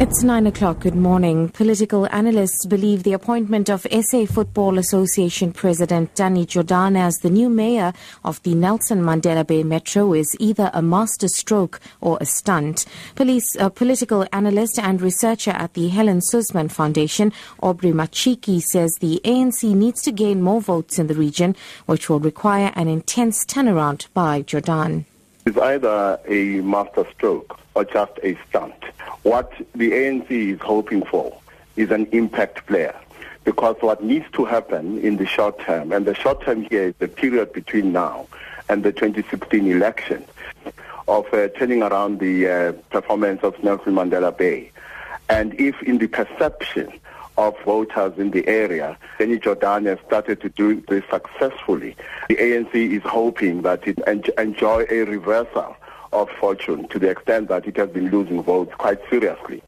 It's nine o'clock. Good morning. Political analysts believe the appointment of SA Football Association President Danny Jordaan as the new mayor of the Nelson Mandela Bay Metro is either a masterstroke or a stunt. Police, uh, political analyst and researcher at the Helen Suzman Foundation, Aubrey Matshiqi, says the ANC needs to gain more votes in the region, which will require an intense turnaround by Jordaan. It's either a masterstroke or just a stunt. What the ANC is hoping for is an impact player. Because what needs to happen in the short term, and the short term here is the period between now and the 2016 election, of uh, turning around the uh, performance of Nelson Mandela Bay. And if in the perception of voters in the area, Danny Jordaan has started to do this successfully, the ANC is hoping that it en- enjoy a reversal of fortune to the extent that it has been losing votes quite seriously.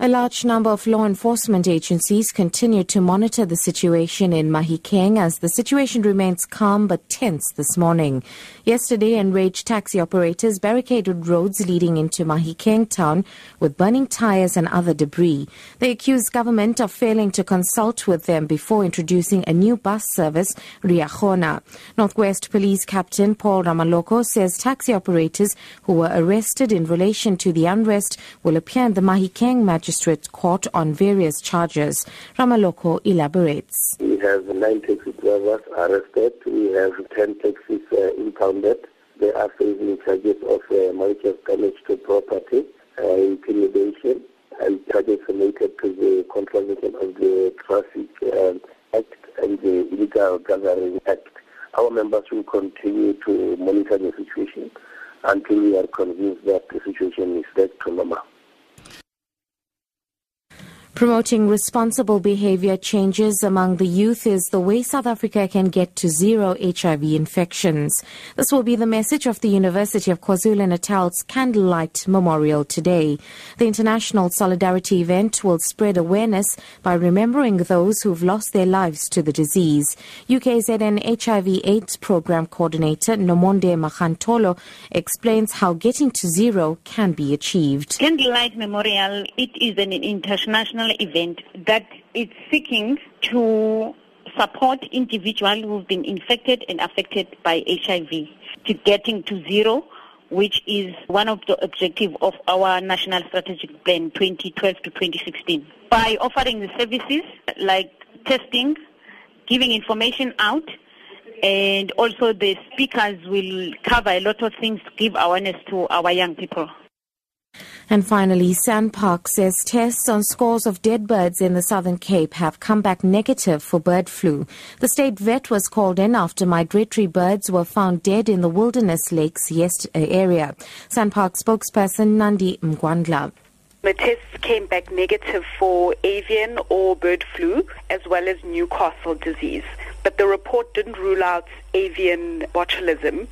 A large number of law enforcement agencies continue to monitor the situation in Mahikeng as the situation remains calm but tense this morning. Yesterday, enraged taxi operators barricaded roads leading into Mahikeng town with burning tires and other debris. They accused government of failing to consult with them before introducing a new bus service, Riachona. Northwest Police Captain Paul Ramaloko says taxi operators who were arrested in relation to the unrest will appear in the Mahikeng Magistrate Court on various charges. Ramaloko elaborates. We have nine taxi drivers arrested. We have 10 taxis uh, impounded. They are facing charges of uh, malicious damage to property, uh, intimidation, and charges related to the contravention of the Traffic uh, Act and the Illegal Gathering Act. Our members will continue to monitor the situation until we are convinced that the situation is back to normal. Promoting responsible behavior changes among the youth is the way South Africa can get to zero HIV infections. This will be the message of the University of KwaZulu-Natal's Candlelight Memorial today. The international solidarity event will spread awareness by remembering those who've lost their lives to the disease. UKZN HIV AIDS program coordinator Nomonde Mahantolo explains how getting to zero can be achieved. Candlelight Memorial, it is an international event that is seeking to support individuals who've been infected and affected by HIV to getting to zero, which is one of the objectives of our National Strategic Plan 2012 to 2016. By offering the services like testing, giving information out, and also the speakers will cover a lot of things to give awareness to our young people. And finally, SANParks says tests on scores of dead birds in the Southern Cape have come back negative for bird flu. The state vet was called in after migratory birds were found dead in the Wilderness Lakes Yes uh, area. SANParks spokesperson Nandi Mgwadlamba. The tests came back negative for avian or bird flu as well as Newcastle disease. But the report didn't rule out avian botulism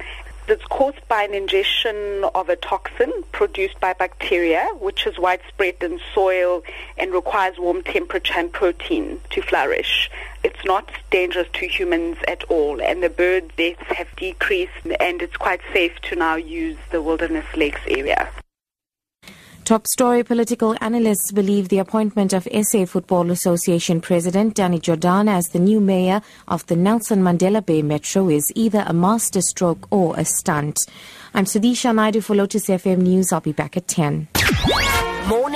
it's caused by an ingestion of a toxin produced by bacteria, which is widespread in soil and requires warm temperature and protein to flourish. It's not dangerous to humans at all, and the bird deaths have decreased, and it's quite safe to now use the Wilderness Lakes area. Top story political analysts believe the appointment of SA Football Association President Danny Jordaan as the new mayor of the Nelson Mandela Bay Metro is either a masterstroke or a stunt. I'm Sudisha Naidu for Lotus FM News. I'll be back at 10. Morning.